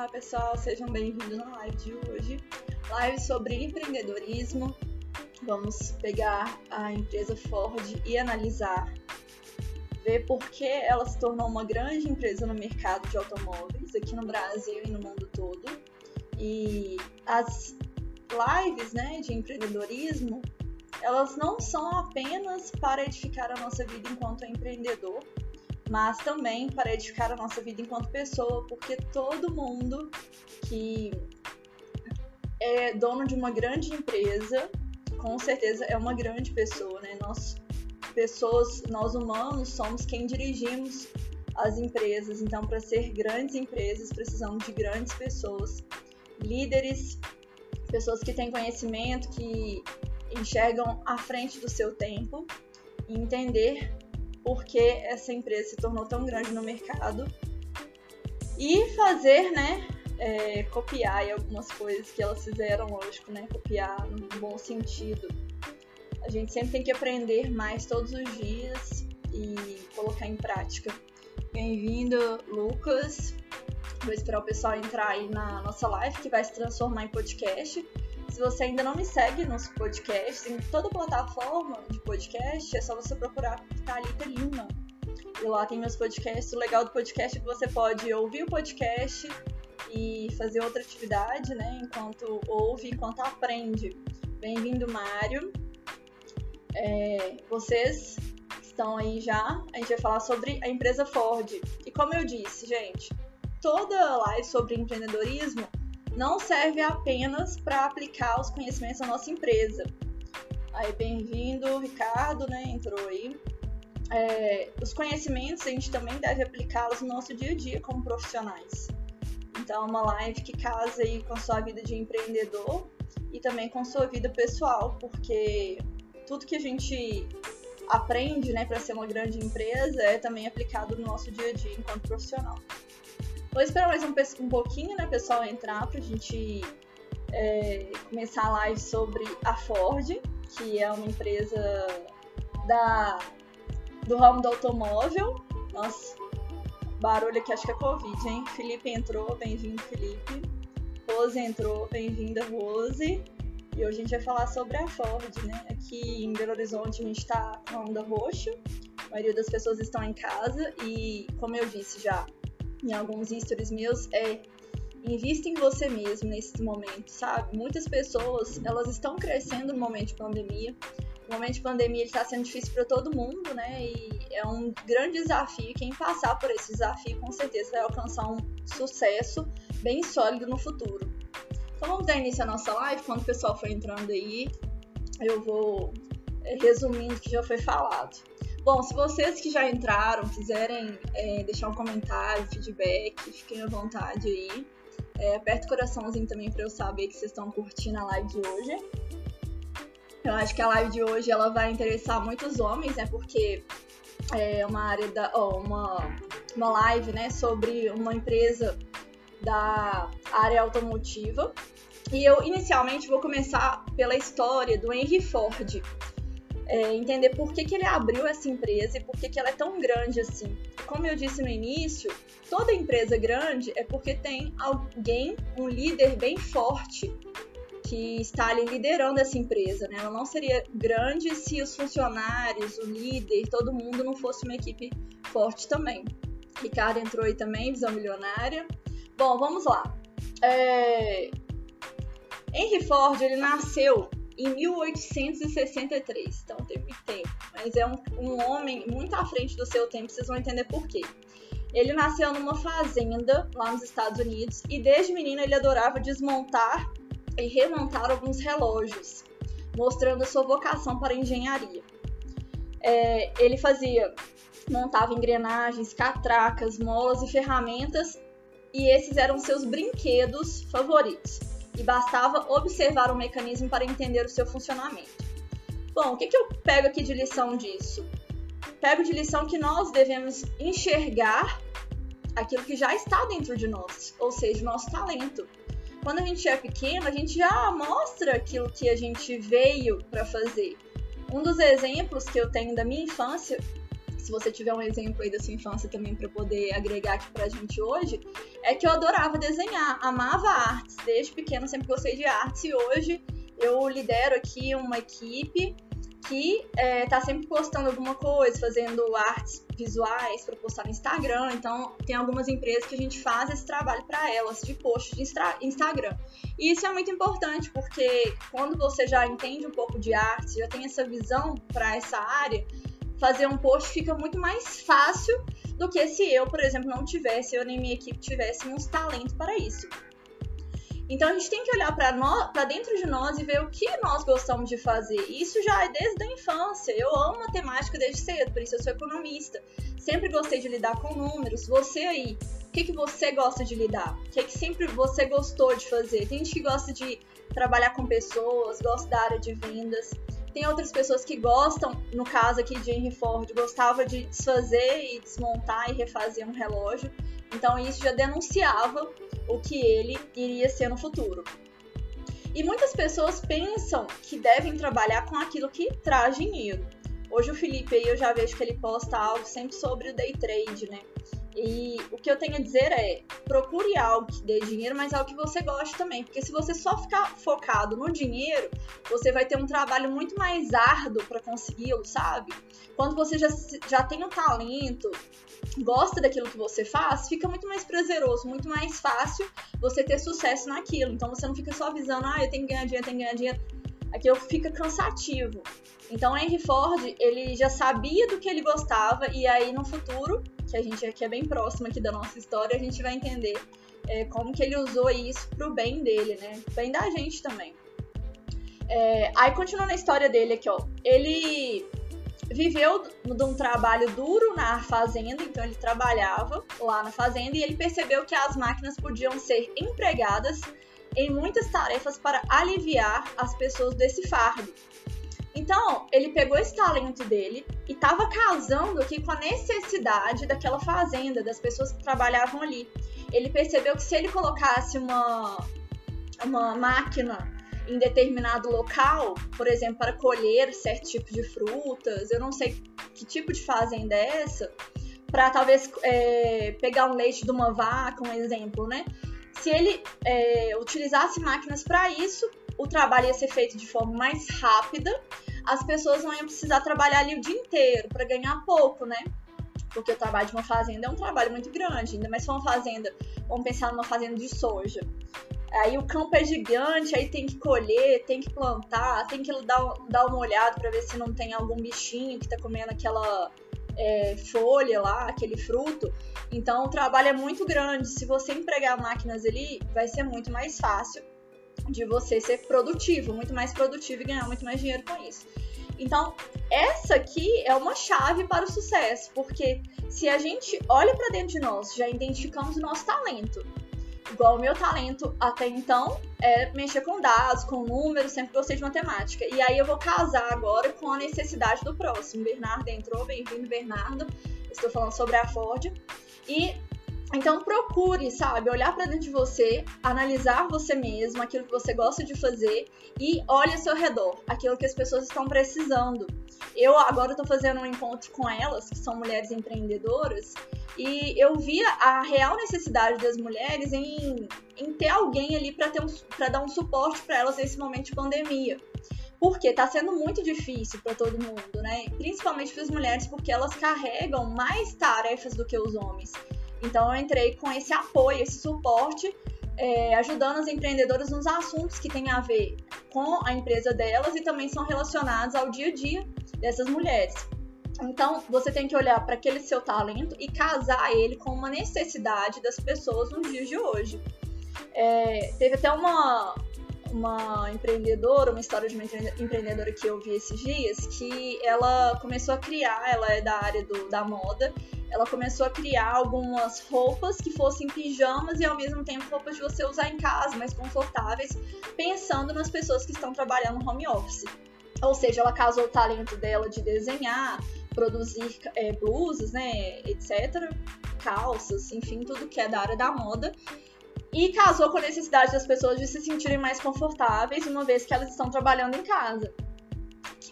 Olá pessoal, sejam bem-vindos na live de hoje. Live sobre empreendedorismo. Vamos pegar a empresa Ford e analisar, ver por que ela se tornou uma grande empresa no mercado de automóveis aqui no Brasil e no mundo todo. E as lives né, de empreendedorismo, elas não são apenas para edificar a nossa vida enquanto empreendedor, mas também para edificar a nossa vida enquanto pessoa, porque todo mundo que é dono de uma grande empresa, com certeza é uma grande pessoa, né? Nós pessoas, nós humanos somos quem dirigimos as empresas. Então, para ser grandes empresas, precisamos de grandes pessoas, líderes, pessoas que têm conhecimento, que enxergam à frente do seu tempo e entender por que essa empresa se tornou tão grande no mercado e fazer, né, é, copiar algumas coisas que elas fizeram, lógico, né, copiar no bom sentido. A gente sempre tem que aprender mais todos os dias e colocar em prática. Bem-vindo, Lucas. Vou esperar o pessoal entrar aí na nossa live que vai se transformar em podcast. Se você ainda não me segue nos podcasts, em toda plataforma de podcast, é só você procurar Thalita Lima. E lá tem meus podcasts. O legal do podcast é que você pode ouvir o podcast e fazer outra atividade, né? Enquanto ouve, enquanto aprende. Bem-vindo, Mário. É, vocês estão aí já, a gente vai falar sobre a empresa Ford. E como eu disse, gente, toda live sobre empreendedorismo não serve apenas para aplicar os conhecimentos da nossa empresa. Aí, bem-vindo, Ricardo, né? Entrou aí. É, os conhecimentos a gente também deve aplicá-los no nosso dia a dia como profissionais. Então, uma live que casa aí com a sua vida de empreendedor e também com sua vida pessoal, porque tudo que a gente aprende, né, para ser uma grande empresa é também aplicado no nosso dia a dia enquanto profissional. Vou esperar mais um, um pouquinho, né, pessoal, entrar pra gente é, começar a live sobre a Ford, que é uma empresa da, do ramo do automóvel. Nossa, barulho aqui, acho que é Covid, hein? Felipe entrou, bem-vindo, Felipe. Rose entrou, bem-vinda, Rose. E hoje a gente vai falar sobre a Ford, né? Aqui em Belo Horizonte a gente tá com a onda roxa, a maioria das pessoas estão em casa e, como eu disse já, em alguns stories meus é invista em você mesmo nesse momento, sabe? Muitas pessoas, elas estão crescendo no momento de pandemia. O momento de pandemia está sendo difícil para todo mundo, né? E é um grande desafio. Quem passar por esse desafio, com certeza vai alcançar um sucesso bem sólido no futuro. Então vamos dar início à nossa live. Quando o pessoal for entrando aí, eu vou é, resumindo o que já foi falado. Bom, se vocês que já entraram quiserem é, deixar um comentário, feedback, fiquem à vontade aí. É, aperta o coraçãozinho também para eu saber que vocês estão curtindo a live de hoje. Eu acho que a live de hoje ela vai interessar muitos homens, né? Porque é uma área da. Oh, uma, uma live, né? Sobre uma empresa da área automotiva. E eu inicialmente vou começar pela história do Henry Ford é, entender por que, que ele abriu essa empresa e por que, que ela é tão grande assim. Como eu disse no início, toda empresa grande é porque tem alguém, um líder bem forte que está ali liderando essa empresa, né? Ela não seria grande se os funcionários, o líder, todo mundo não fosse uma equipe forte também. Ricardo entrou aí também, visão milionária. Bom, vamos lá. É... Henry Ford, ele nasceu em 1863. Então tem muito tempo. Mas é um, um homem muito à frente do seu tempo, vocês vão entender por quê. Ele nasceu numa fazenda lá nos Estados Unidos e desde menino ele adorava desmontar e remontar alguns relógios, mostrando sua vocação para a engenharia. É, ele fazia, montava engrenagens, catracas, molas e ferramentas e esses eram seus brinquedos favoritos e bastava observar o mecanismo para entender o seu funcionamento. Bom, o que, que eu pego aqui de lição disso? Pego de lição que nós devemos enxergar aquilo que já está dentro de nós, ou seja, o nosso talento. Quando a gente é pequeno, a gente já mostra aquilo que a gente veio para fazer. Um dos exemplos que eu tenho da minha infância se você tiver um exemplo aí da sua infância também para poder agregar aqui pra gente hoje, é que eu adorava desenhar, amava artes, desde pequena sempre gostei de artes e hoje eu lidero aqui uma equipe que é, tá sempre postando alguma coisa, fazendo artes visuais para postar no Instagram. Então, tem algumas empresas que a gente faz esse trabalho para elas, de post de Instagram. E isso é muito importante, porque quando você já entende um pouco de arte, já tem essa visão para essa área, fazer um post fica muito mais fácil do que se eu, por exemplo, não tivesse, eu nem minha equipe tivéssemos talento para isso. Então a gente tem que olhar para dentro de nós e ver o que nós gostamos de fazer. Isso já é desde a infância. Eu amo matemática desde cedo, por isso eu sou economista. Sempre gostei de lidar com números. Você aí, o que, que você gosta de lidar? O que, que sempre você gostou de fazer? Tem gente que gosta de trabalhar com pessoas, gosta da área de vendas. Tem outras pessoas que gostam, no caso aqui de Henry Ford, gostava de desfazer e desmontar e refazer um relógio. Então isso já denunciava o que ele iria ser no futuro. E muitas pessoas pensam que devem trabalhar com aquilo que traz dinheiro. Hoje o Felipe aí eu já vejo que ele posta algo sempre sobre o day trade, né? E o que eu tenho a dizer é: procure algo que dê dinheiro, mas algo que você goste também. Porque se você só ficar focado no dinheiro, você vai ter um trabalho muito mais árduo para consegui-lo, sabe? Quando você já, já tem um talento, gosta daquilo que você faz, fica muito mais prazeroso, muito mais fácil você ter sucesso naquilo. Então você não fica só avisando, ah, eu tenho que ganhar dinheiro, tenho que ganhar dinheiro. Aquilo fica cansativo. Então Henry Ford, ele já sabia do que ele gostava e aí no futuro, que a gente aqui é bem próximo aqui da nossa história, a gente vai entender é, como que ele usou isso pro bem dele, né? Bem da gente também. É, aí continuando a história dele aqui, ó. Ele viveu de um trabalho duro na fazenda, então ele trabalhava lá na fazenda e ele percebeu que as máquinas podiam ser empregadas em muitas tarefas para aliviar as pessoas desse fardo. Então, ele pegou esse talento dele e estava casando aqui com a necessidade daquela fazenda, das pessoas que trabalhavam ali. Ele percebeu que se ele colocasse uma, uma máquina em determinado local, por exemplo, para colher certo tipo de frutas, eu não sei que tipo de fazenda é essa, para talvez é, pegar um leite de uma vaca, um exemplo, né? Se ele é, utilizasse máquinas para isso, o trabalho ia ser feito de forma mais rápida, as pessoas não iam precisar trabalhar ali o dia inteiro para ganhar pouco, né? Porque o trabalho de uma fazenda é um trabalho muito grande, ainda mais se for uma fazenda, vamos pensar numa fazenda de soja. Aí o campo é gigante, aí tem que colher, tem que plantar, tem que dar, dar uma olhada para ver se não tem algum bichinho que tá comendo aquela é, folha lá, aquele fruto. Então o trabalho é muito grande. Se você empregar máquinas ali, vai ser muito mais fácil de você ser produtivo, muito mais produtivo e ganhar muito mais dinheiro com isso. Então, essa aqui é uma chave para o sucesso, porque se a gente olha para dentro de nós, já identificamos o nosso talento, Igual o meu talento até então é mexer com dados, com números, sempre gostei de matemática. E aí eu vou casar agora com a necessidade do próximo. Bernardo entrou, bem-vindo, Bernardo. Estou falando sobre a Ford. E então procure, sabe, olhar para dentro de você, analisar você mesmo, aquilo que você gosta de fazer e olhe ao seu redor, aquilo que as pessoas estão precisando. Eu agora estou fazendo um encontro com elas, que são mulheres empreendedoras, e eu via a real necessidade das mulheres em, em ter alguém ali para um, dar um suporte para elas nesse momento de pandemia porque está sendo muito difícil para todo mundo, né? Principalmente para as mulheres, porque elas carregam mais tarefas do que os homens. Então eu entrei com esse apoio, esse suporte, é, ajudando as empreendedoras nos assuntos que têm a ver com a empresa delas e também são relacionados ao dia a dia dessas mulheres. Então, você tem que olhar para aquele seu talento e casar ele com uma necessidade das pessoas nos dias de hoje. É, teve até uma, uma empreendedora, uma história de uma empreendedora que eu vi esses dias, que ela começou a criar, ela é da área do, da moda, ela começou a criar algumas roupas que fossem pijamas e ao mesmo tempo roupas de você usar em casa, mais confortáveis, pensando nas pessoas que estão trabalhando no home office. Ou seja, ela casou o talento dela de desenhar, produzir é, blusas, né, etc., calças, enfim, tudo que é da área da moda. E casou com a necessidade das pessoas de se sentirem mais confortáveis, uma vez que elas estão trabalhando em casa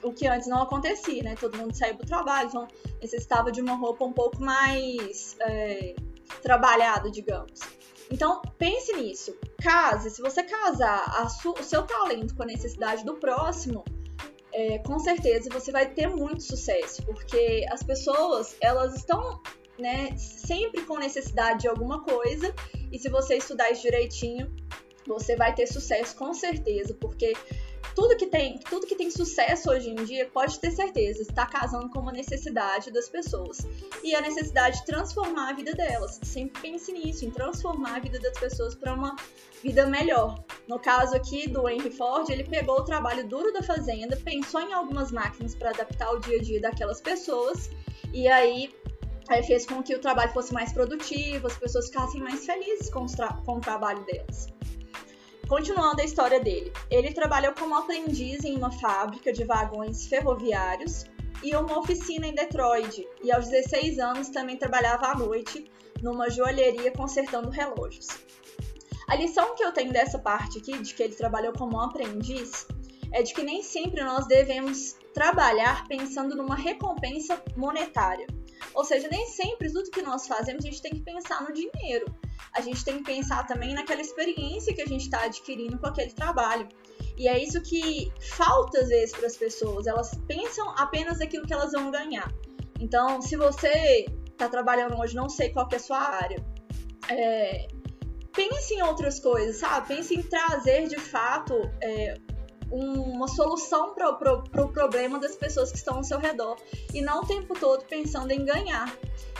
o que antes não acontecia, né? Todo mundo saía do trabalho, então necessitava de uma roupa um pouco mais é, trabalhada, digamos. Então, pense nisso. Case, se você casar o seu talento com a necessidade do próximo, é, com certeza você vai ter muito sucesso, porque as pessoas, elas estão né, sempre com necessidade de alguma coisa, e se você estudar isso direitinho, você vai ter sucesso com certeza, porque tudo que tem, tudo que tem sucesso hoje em dia, pode ter certeza, está casando com uma necessidade das pessoas. E a necessidade de transformar a vida delas. Sempre pense nisso, em transformar a vida das pessoas para uma vida melhor. No caso aqui do Henry Ford, ele pegou o trabalho duro da fazenda, pensou em algumas máquinas para adaptar o dia a dia daquelas pessoas, e aí fez com que o trabalho fosse mais produtivo, as pessoas ficassem mais felizes com, com o trabalho delas. Continuando a história dele, ele trabalhou como aprendiz em uma fábrica de vagões ferroviários e uma oficina em Detroit, e aos 16 anos também trabalhava à noite numa joalheria consertando relógios. A lição que eu tenho dessa parte aqui, de que ele trabalhou como aprendiz, é de que nem sempre nós devemos trabalhar pensando numa recompensa monetária. Ou seja, nem sempre tudo que nós fazemos a gente tem que pensar no dinheiro a gente tem que pensar também naquela experiência que a gente está adquirindo com aquele trabalho. E é isso que falta às vezes para as pessoas. Elas pensam apenas naquilo que elas vão ganhar. Então, se você está trabalhando hoje, não sei qual é a sua área, é, pense em outras coisas, sabe? Pense em trazer de fato é, uma solução para o pro, pro problema das pessoas que estão ao seu redor e não o tempo todo pensando em ganhar.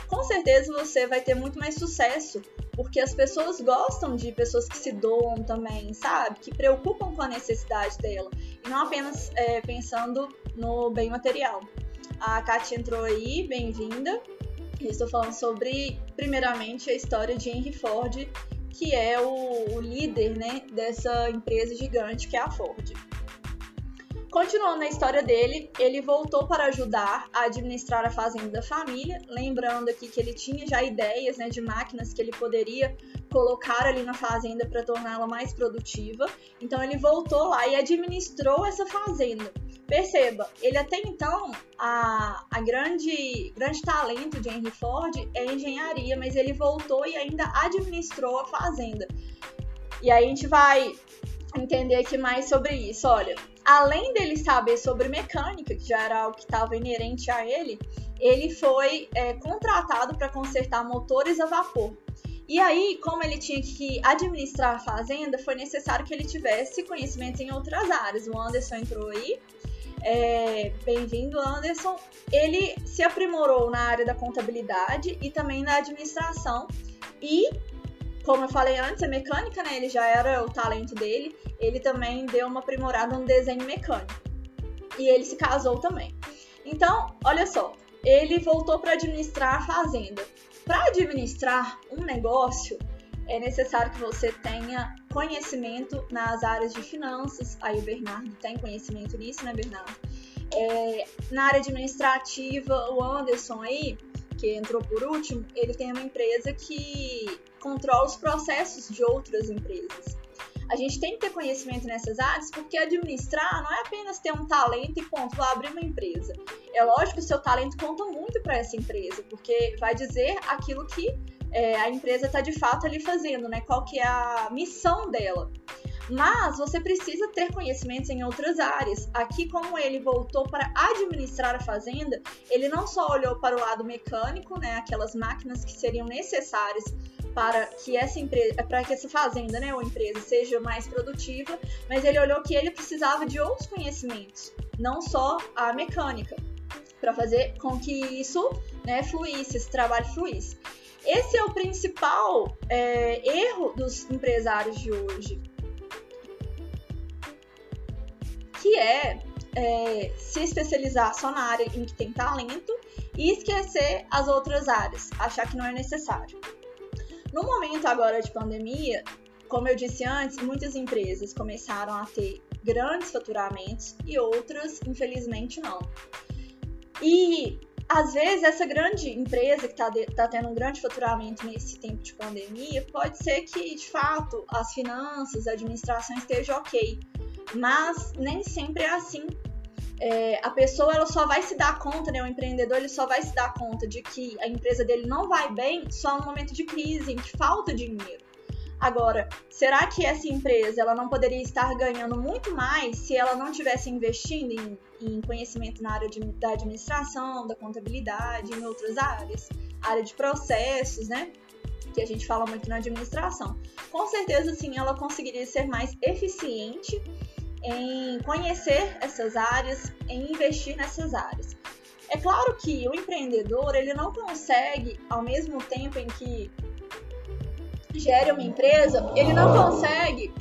Com certeza você vai ter muito mais sucesso porque as pessoas gostam de pessoas que se doam também, sabe? Que preocupam com a necessidade dela e não apenas é, pensando no bem material. A Kátia entrou aí, bem-vinda. Estou falando sobre, primeiramente, a história de Henry Ford, que é o, o líder né, dessa empresa gigante que é a Ford. Continuando a história dele, ele voltou para ajudar a administrar a fazenda da família, lembrando aqui que ele tinha já ideias né, de máquinas que ele poderia colocar ali na fazenda para torná-la mais produtiva. Então ele voltou lá e administrou essa fazenda. Perceba, ele até então, a, a grande, grande talento de Henry Ford é engenharia, mas ele voltou e ainda administrou a fazenda. E aí a gente vai entender aqui mais sobre isso. Olha, além dele saber sobre mecânica, que já era algo que estava inerente a ele, ele foi é, contratado para consertar motores a vapor. E aí, como ele tinha que administrar a fazenda, foi necessário que ele tivesse conhecimentos em outras áreas. O Anderson entrou aí. É, Bem-vindo, Anderson. Ele se aprimorou na área da contabilidade e também na administração. E como eu falei antes, a mecânica, né? Ele já era o talento dele. Ele também deu uma aprimorada no desenho mecânico. E ele se casou também. Então, olha só, ele voltou para administrar a fazenda. Para administrar um negócio, é necessário que você tenha conhecimento nas áreas de finanças. Aí o Bernardo tem conhecimento nisso, né, Bernardo? É, na área administrativa, o Anderson aí, que entrou por último, ele tem uma empresa que controla os processos de outras empresas. A gente tem que ter conhecimento nessas áreas porque administrar não é apenas ter um talento e ponto, vou abrir uma empresa. É lógico que o seu talento conta muito para essa empresa, porque vai dizer aquilo que é, a empresa está de fato ali fazendo, né? Qual que é a missão dela. Mas você precisa ter conhecimentos em outras áreas. Aqui, como ele voltou para administrar a fazenda, ele não só olhou para o lado mecânico, né, aquelas máquinas que seriam necessárias para que essa empresa, para que essa fazenda, né, ou empresa seja mais produtiva, mas ele olhou que ele precisava de outros conhecimentos, não só a mecânica, para fazer com que isso, né, fluísse, esse trabalho fluísse. Esse é o principal é, erro dos empresários de hoje, que é, é se especializar só na área em que tem talento e esquecer as outras áreas, achar que não é necessário. No momento agora de pandemia, como eu disse antes, muitas empresas começaram a ter grandes faturamentos e outras, infelizmente, não. E às vezes essa grande empresa que está tá tendo um grande faturamento nesse tempo de pandemia, pode ser que de fato as finanças, a administração esteja ok, mas nem sempre é assim. é, a pessoa ela só vai se dar conta, né, o empreendedor ele só vai se dar conta de que a empresa dele não vai bem só no momento de crise, em que falta dinheiro. Agora, será que essa empresa ela não poderia estar ganhando muito mais se ela não tivesse investindo em, em conhecimento na área de, da administração, da contabilidade, em outras áreas, área de processos, né? Que a gente fala muito na administração. Com certeza, sim, ela conseguiria ser mais eficiente em conhecer essas áreas, em investir nessas áreas. É claro que o empreendedor ele não consegue, ao mesmo tempo em que gere uma empresa, ele não consegue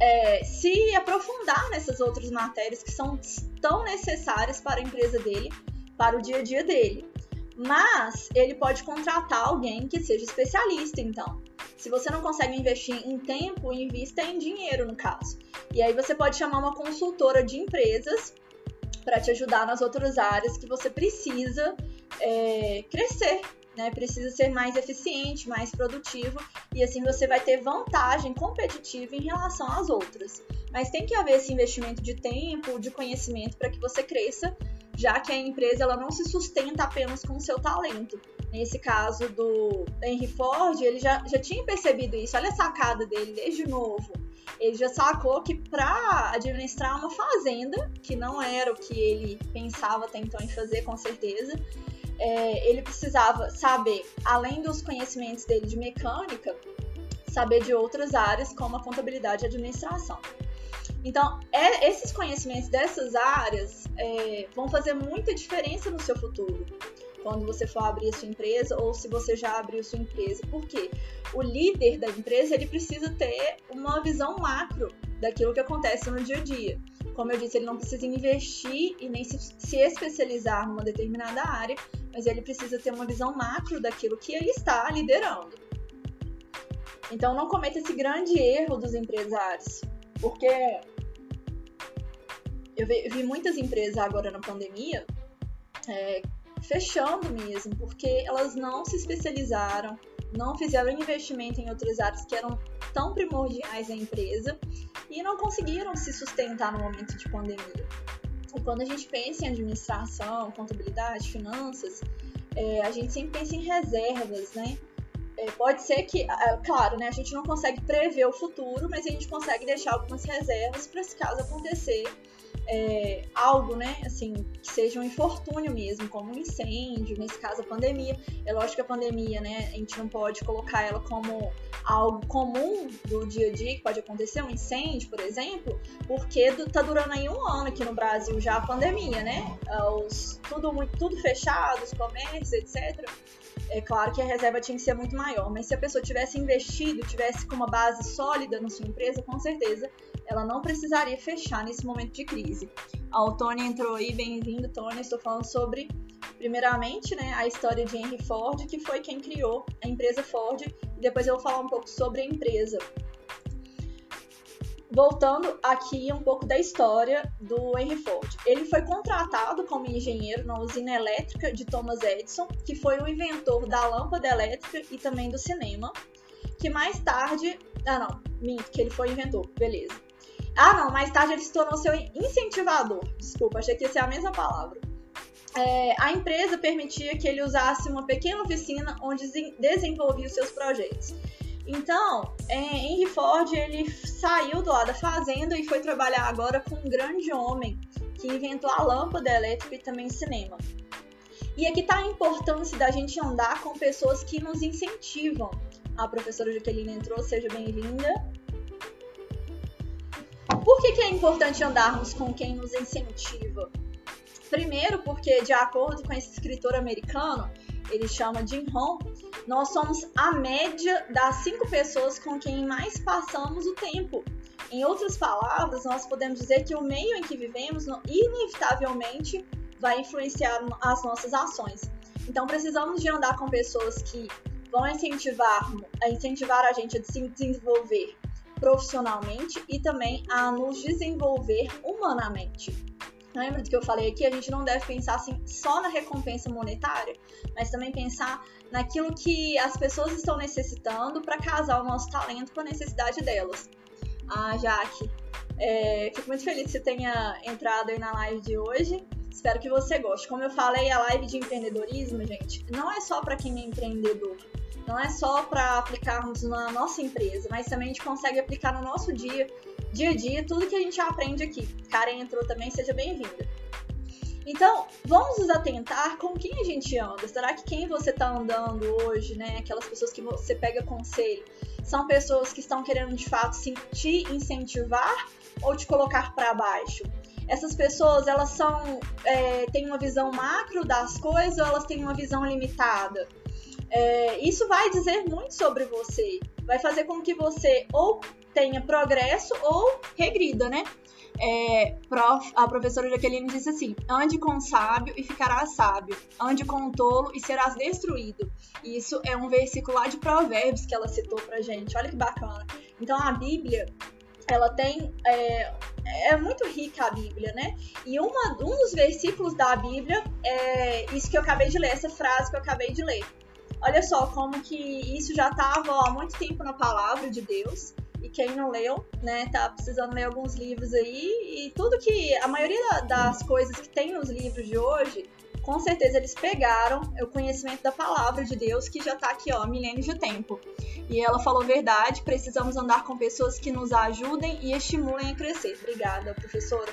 é, se aprofundar nessas outras matérias que são tão necessárias para a empresa dele, para o dia a dia dele. Mas ele pode contratar alguém que seja especialista, então. Se você não consegue investir em tempo, invista em dinheiro, no caso. E aí você pode chamar uma consultora de empresas para te ajudar nas outras áreas que você precisa é, crescer né? Precisa ser mais eficiente, mais produtivo e assim você vai ter vantagem competitiva em relação às outras. Mas tem que haver esse investimento de tempo, de conhecimento para que você cresça, já que a empresa ela não se sustenta apenas com o seu talento. Nesse caso do Henry Ford, ele já, já tinha percebido isso. Olha a sacada dele desde novo. Ele já sacou que para administrar uma fazenda, que não era o que ele pensava até então em fazer, com certeza, é, ele precisava saber, além dos conhecimentos dele de mecânica, saber de outras áreas, como a contabilidade e a administração. Então, é, esses conhecimentos dessas áreas é, vão fazer muita diferença no seu futuro, quando você for abrir a sua empresa ou se você já abriu sua empresa. Porque o líder da empresa ele precisa ter uma visão macro daquilo que acontece no dia a dia. Como eu disse, ele não precisa investir e nem se, se especializar numa determinada área, mas ele precisa ter uma visão macro daquilo que ele está liderando. Então não cometa esse grande erro dos empresários, porque eu vi, muitas empresas agora na pandemia é, fechando mesmo, porque elas não se especializaram, não fizeram investimento em outras áreas que eram tão primordiais à empresa e não conseguiram se sustentar no momento de pandemia. E quando a gente pensa em administração, contabilidade, finanças, é, a gente sempre pensa em reservas, né? É, pode ser que, claro, né, a gente não consegue prever o futuro, mas a gente consegue deixar algumas reservas para esse caso acontecer é, algo, né, assim, que seja um infortúnio mesmo, como um incêndio, nesse caso a pandemia. É lógico que a pandemia, né, a gente não pode colocar ela como algo comum do dia a dia, que pode acontecer, um incêndio, por exemplo, porque tá durando aí um ano aqui no Brasil já a pandemia, né, os, tudo, muito, tudo fechado, os comércios, etc. É claro que a reserva tinha que ser muito maior, mas se a pessoa tivesse investido, tivesse com uma base sólida na sua empresa, com certeza ela não precisaria fechar nesse momento de crise. Ah, o Tony entrou aí, bem-vindo, Tony. Estou falando sobre, primeiramente, né, a história de Henry Ford, que foi quem criou a empresa Ford, e depois eu vou falar um pouco sobre a empresa. Voltando aqui um pouco da história do Henry Ford. Ele foi contratado como engenheiro na usina elétrica de Thomas Edison, que foi o inventor da lâmpada elétrica e também do cinema, que mais tarde. Ah, não, minto, que ele foi inventor, beleza. Ah, não, mais tarde ele se tornou seu incentivador. Desculpa, achei que ia ser a mesma palavra. É, a empresa permitia que ele usasse uma pequena oficina onde desenvolvia os seus projetos. Então, é, Henry Ford ele saiu do lado da fazenda e foi trabalhar agora com um grande homem que inventou a lâmpada elétrica e também cinema. E aqui está a importância da gente andar com pessoas que nos incentivam. A professora Jaqueline entrou, seja bem-vinda. Por que, que é importante andarmos com quem nos incentiva? Primeiro, porque, de acordo com esse escritor americano, ele chama Jim Rohn, nós somos a média das cinco pessoas com quem mais passamos o tempo. Em outras palavras, nós podemos dizer que o meio em que vivemos inevitavelmente vai influenciar as nossas ações. Então, precisamos de andar com pessoas que vão incentivar, incentivar a gente a se desenvolver profissionalmente e também a nos desenvolver humanamente. Lembra do que eu falei aqui? A gente não deve pensar assim só na recompensa monetária, mas também pensar naquilo que as pessoas estão necessitando para casar o nosso talento com a necessidade delas. A Jaque É, fico muito feliz que você tenha entrado aí na live de hoje. Espero que você goste. Como eu falei, a live de empreendedorismo, gente, não é só para quem é empreendedor. Não é só para aplicarmos na nossa empresa, mas também a gente consegue aplicar no nosso dia, dia a dia, tudo que a gente aprende aqui. Karen entrou também, seja bem-vinda. Então, vamos nos atentar com quem a gente anda. Será que quem você está andando hoje, né? Aquelas pessoas que você pega conselho, são pessoas que estão querendo de fato te incentivar ou te colocar para baixo? Essas pessoas, elas são é, têm uma visão macro das coisas ou elas têm uma visão limitada? É, isso vai dizer muito sobre você. Vai fazer com que você ou tenha progresso ou regrida, né? É, prof, a professora Jaqueline disse assim: ande com o sábio e ficarás sábio, ande com o tolo e serás destruído. Isso é um versículo lá de Provérbios que ela citou pra gente. Olha que bacana. Então a Bíblia, ela tem. É, é muito rica a Bíblia, né? E uma, um dos versículos da Bíblia é isso que eu acabei de ler, essa frase que eu acabei de ler. Olha só como que isso já estava há muito tempo na palavra de Deus. E quem não leu, né, tá precisando ler alguns livros aí. E tudo que. A maioria das coisas que tem nos livros de hoje, com certeza eles pegaram o conhecimento da palavra de Deus, que já tá aqui, ó, milênios de tempo. E ela falou verdade, precisamos andar com pessoas que nos ajudem e estimulem a crescer. Obrigada, professora.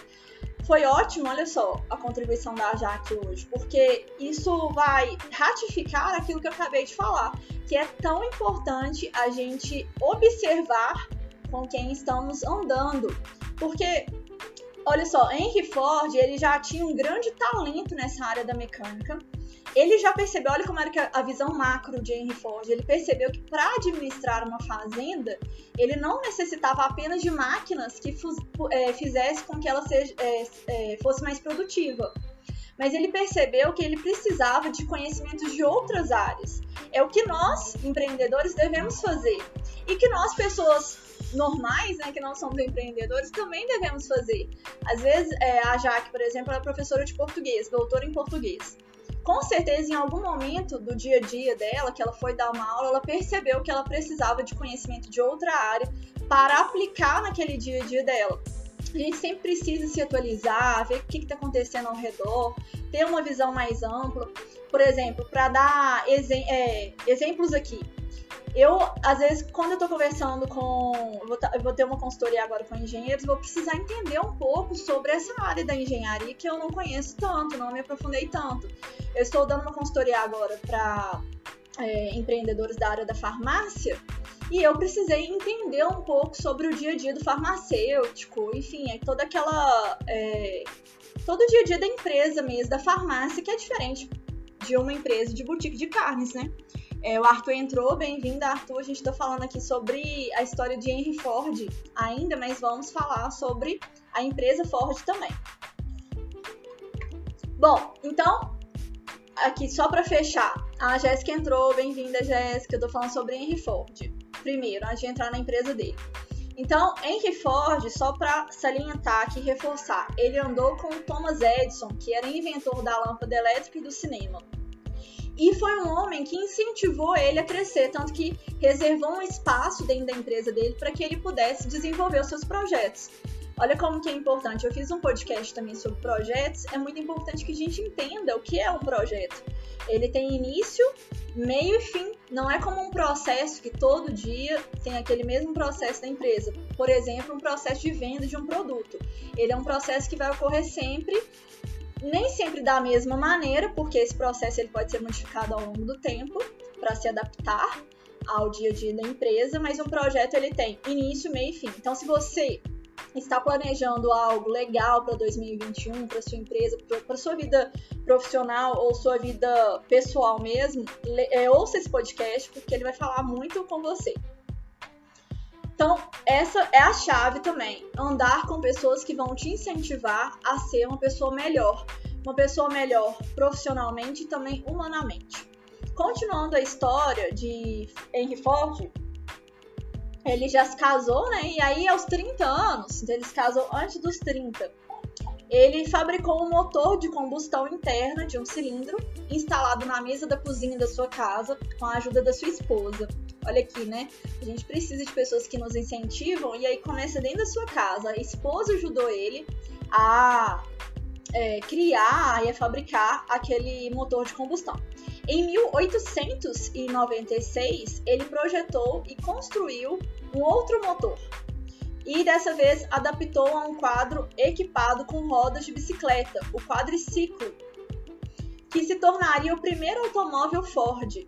Foi ótimo, olha só, a contribuição da Jaque hoje, porque isso vai ratificar aquilo que eu acabei de falar, que é tão importante a gente observar com quem estamos andando. Porque, olha só, Henry Ford, ele já tinha um grande talento nessa área da mecânica, ele já percebeu, olha como era a visão macro de Henry Ford, ele percebeu que para administrar uma fazenda, ele não necessitava apenas de máquinas que é, fizesse com que ela seja, é, é, fosse mais produtiva. Mas ele percebeu que ele precisava de conhecimentos de outras áreas. É o que nós, empreendedores, devemos fazer. E que nós, pessoas normais, né, que não somos empreendedores, também devemos fazer. Às vezes, é, a Jaque, por exemplo, é professora de português, doutora em português com certeza, em algum momento do dia a dia dela, que ela foi dar uma aula, ela percebeu que ela precisava de conhecimento de outra área para aplicar naquele dia a dia dela. A gente sempre precisa se atualizar, ver o que está acontecendo ao redor, ter uma visão mais ampla. Por exemplo, para dar é, exemplos aqui, eu, às vezes, quando eu tô conversando com. Eu vou, eu vou, ter uma consultoria agora com engenheiros, vou precisar entender um pouco sobre essa área da engenharia que eu não conheço tanto, não me aprofundei tanto. Eu estou dando uma consultoria agora para é, empreendedores da área da farmácia e eu precisei entender um pouco sobre o dia a dia do farmacêutico, enfim, é toda aquela. É, todo o dia a dia da empresa mesmo, da farmácia, que é diferente de uma empresa de boutique de carnes, né? É, o Arthur entrou, bem-vindo, Arthur. A gente está falando aqui sobre a história de Henry Ford ainda, mas vamos falar sobre a empresa Ford também. Bom, então, aqui só para fechar, a Jéssica entrou, bem-vinda, Jéssica. Eu tô falando sobre Henry Ford. Primeiro, antes de entrar na empresa dele. Então, Henry Ford, só para salientar aqui e reforçar, ele andou com Thomas Edison, que era inventor da lâmpada elétrica e do cinema. E foi um homem que incentivou ele a crescer, tanto que reservou um espaço dentro da empresa dele para que ele pudesse desenvolver os seus projetos. Olha como que é importante. Eu fiz um podcast também sobre projetos. É muito importante que a gente entenda o que é um projeto. Ele tem início, meio e fim. Não é como um processo que todo dia tem aquele mesmo processo da empresa. Por exemplo, um processo de venda de um produto. Ele é um processo que vai ocorrer sempre nem sempre da mesma maneira, porque esse processo ele pode ser modificado ao longo do tempo para se adaptar ao dia a dia da empresa, mas um projeto ele tem início, meio e fim. Então, se você está planejando algo legal para 2021, para sua empresa, para sua vida profissional ou sua vida pessoal mesmo, é, ouça esse podcast porque ele vai falar muito com você. Então, essa é a chave também. Andar com pessoas que vão te incentivar a ser uma pessoa melhor. Uma pessoa melhor profissionalmente e também humanamente. Continuando a história de Henry Ford, ele já se casou, né? E aí, aos 30 anos, ele se casou antes dos 30, ele fabricou um motor de combustão interna de um cilindro instalado na mesa da cozinha da sua casa com a ajuda da sua esposa. Olha aqui, né? A gente precisa de pessoas que nos incentivam e aí começa dentro da sua casa. A esposa ajudou ele a é, criar e a fabricar aquele motor de combustão. Em 1896, ele projetou e construiu um outro motor. E dessa vez adaptou a um quadro equipado com rodas de bicicleta, o quadriciclo, que se tornaria o primeiro automóvel Ford.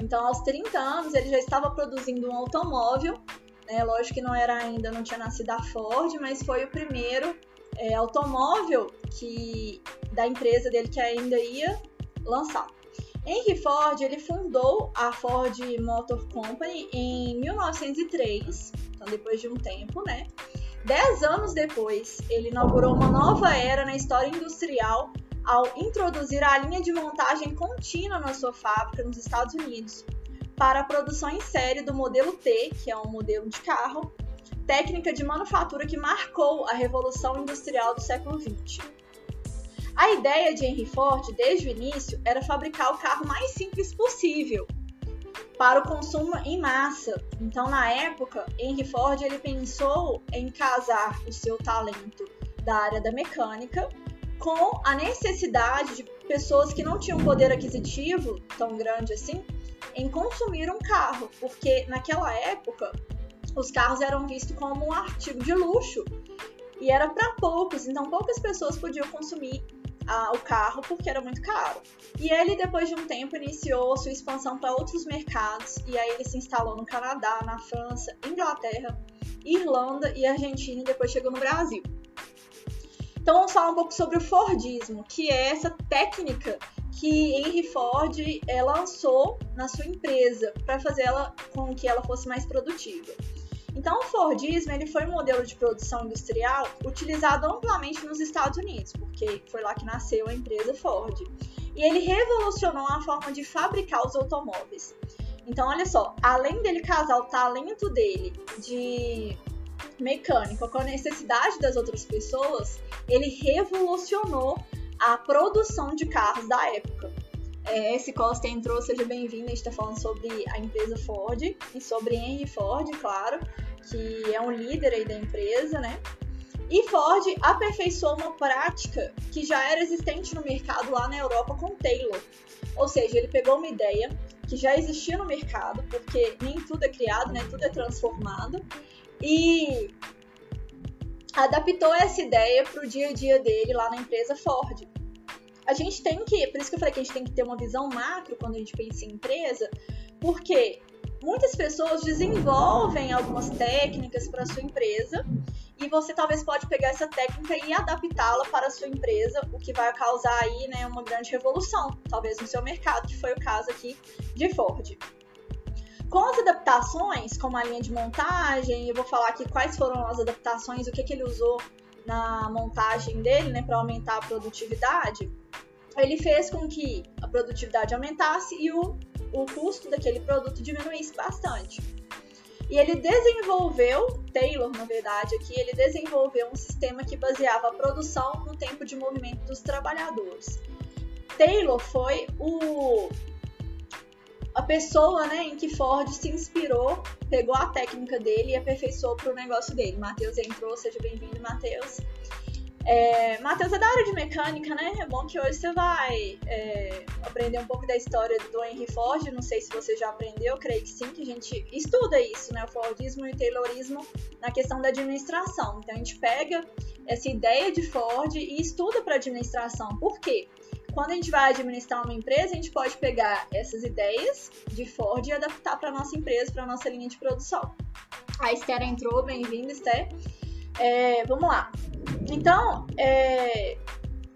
Então, aos 30 anos, ele já estava produzindo um automóvel. Né? Lógico que não era ainda, não tinha nascido a Ford, mas foi o primeiro é, automóvel que da empresa dele que ainda ia lançar. Henry Ford ele fundou a Ford Motor Company em 1903, então depois de um tempo, né? Dez anos depois, ele inaugurou uma nova era na história industrial ao introduzir a linha de montagem contínua na sua fábrica nos Estados Unidos para a produção em série do modelo T, que é um modelo de carro, técnica de manufatura que marcou a revolução industrial do século XX. A ideia de Henry Ford, desde o início, era fabricar o carro mais simples possível para o consumo em massa. Então, na época, Henry Ford ele pensou em casar o seu talento da área da mecânica com a necessidade de pessoas que não tinham poder aquisitivo tão grande assim em consumir um carro, porque naquela época os carros eram vistos como um artigo de luxo. E era para poucos, então poucas pessoas podiam consumir ah, o carro porque era muito caro. E ele, depois de um tempo, iniciou sua expansão para outros mercados. E aí ele se instalou no Canadá, na França, Inglaterra, Irlanda e Argentina. E depois chegou no Brasil. Então vamos falar um pouco sobre o Fordismo, que é essa técnica que Henry Ford é, lançou na sua empresa para fazer ela com que ela fosse mais produtiva. Então, o Fordismo ele foi um modelo de produção industrial utilizado amplamente nos Estados Unidos, porque foi lá que nasceu a empresa Ford. E ele revolucionou a forma de fabricar os automóveis. Então, olha só, além dele casar o talento dele de mecânico com a necessidade das outras pessoas, ele revolucionou a produção de carros da época. É, esse Costa entrou, seja bem-vindo. A gente está falando sobre a empresa Ford e sobre Henry Ford, claro, que é um líder aí da empresa, né? E Ford aperfeiçoou uma prática que já era existente no mercado lá na Europa com Taylor. Ou seja, ele pegou uma ideia que já existia no mercado, porque nem tudo é criado, né? Tudo é transformado. E adaptou essa ideia para o dia a dia dele lá na empresa Ford. A gente tem que, por isso que eu falei que a gente tem que ter uma visão macro quando a gente pensa em empresa, porque muitas pessoas desenvolvem algumas técnicas para sua empresa e você talvez pode pegar essa técnica e adaptá-la para a sua empresa, o que vai causar aí né, uma grande revolução, talvez no seu mercado, que foi o caso aqui de Ford. Com as adaptações, como a linha de montagem, eu vou falar aqui quais foram as adaptações, o que, que ele usou na montagem dele, né, para aumentar a produtividade. Ele fez com que a produtividade aumentasse e o, o custo daquele produto diminuísse bastante. E ele desenvolveu, Taylor, na verdade, aqui, ele desenvolveu um sistema que baseava a produção no tempo de movimento dos trabalhadores. Taylor foi o a pessoa né, em que Ford se inspirou, pegou a técnica dele e aperfeiçoou para o negócio dele. Matheus entrou, seja bem-vindo, Matheus. É, Matheus é da área de mecânica, né? É bom que hoje você vai é, aprender um pouco da história do Henry Ford. Não sei se você já aprendeu, creio que sim, que a gente estuda isso, né? O Fordismo e o Taylorismo na questão da administração. Então a gente pega essa ideia de Ford e estuda para administração. Por quê? Quando a gente vai administrar uma empresa, a gente pode pegar essas ideias de Ford e adaptar para nossa empresa, para nossa linha de produção. A Esther entrou, bem-vinda, Esther. É, vamos lá. Então, é,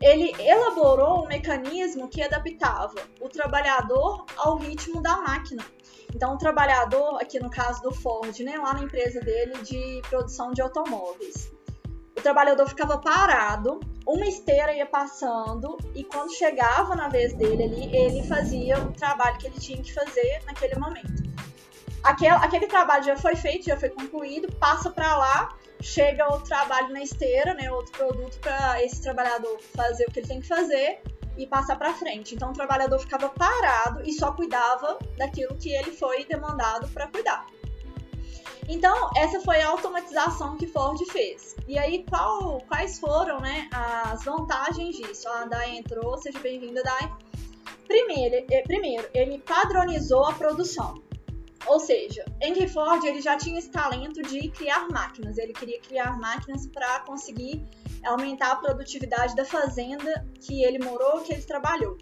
ele elaborou um mecanismo que adaptava o trabalhador ao ritmo da máquina. Então, o trabalhador, aqui no caso do Ford, né, lá na empresa dele de produção de automóveis, o trabalhador ficava parado, uma esteira ia passando e quando chegava na vez dele ali, ele fazia o trabalho que ele tinha que fazer naquele momento. Aquele, aquele trabalho já foi feito, já foi concluído, passa para lá, chega o trabalho na esteira, né, outro produto para esse trabalhador fazer o que ele tem que fazer. e passar para frente. Então o trabalhador ficava parado e só cuidava daquilo que ele foi demandado para cuidar. Então, essa foi a automatização que Ford fez. E aí, qual, quais foram né, as vantagens disso? A Dai entrou, seja bem-vinda, Dai. Primeiro, eh, primeiro, ele padronizou a produção. Ou seja, Henry Ford ele já tinha esse talento de criar máquinas. Ele queria criar máquinas para conseguir aumentar a produtividade da fazenda que ele morou, que ele trabalhou.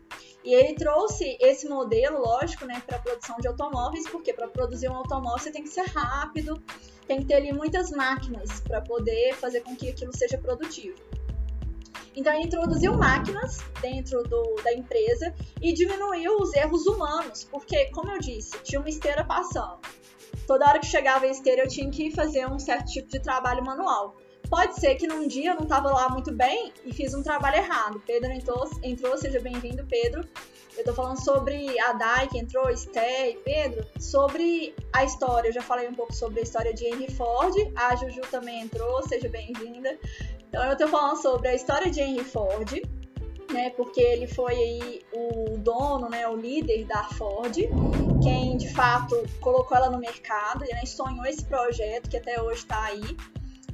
E ele trouxe esse modelo, lógico, né, para produção de automóveis, porque para produzir um automóvel você tem que ser rápido, tem que ter ali muitas máquinas para poder fazer com que aquilo seja produtivo. Então ele introduziu máquinas dentro do, da empresa e diminuiu os erros humanos, porque, como eu disse, tinha uma esteira passando. Toda hora que chegava a esteira eu tinha que fazer um certo tipo de trabalho manual. Pode ser que num dia eu não estava lá muito bem e fiz um trabalho errado. Pedro entrou, entrou seja bem-vindo, Pedro. Eu tô falando sobre a Dai que entrou, Esté e Pedro, sobre a história. Eu já falei um pouco sobre a história de Henry Ford. A Juju também entrou, seja bem-vinda. Então eu tô falando sobre a história de Henry Ford, né? Porque ele foi aí o dono, né? O líder da Ford, quem de fato colocou ela no mercado, e né, sonhou esse projeto que até hoje está aí.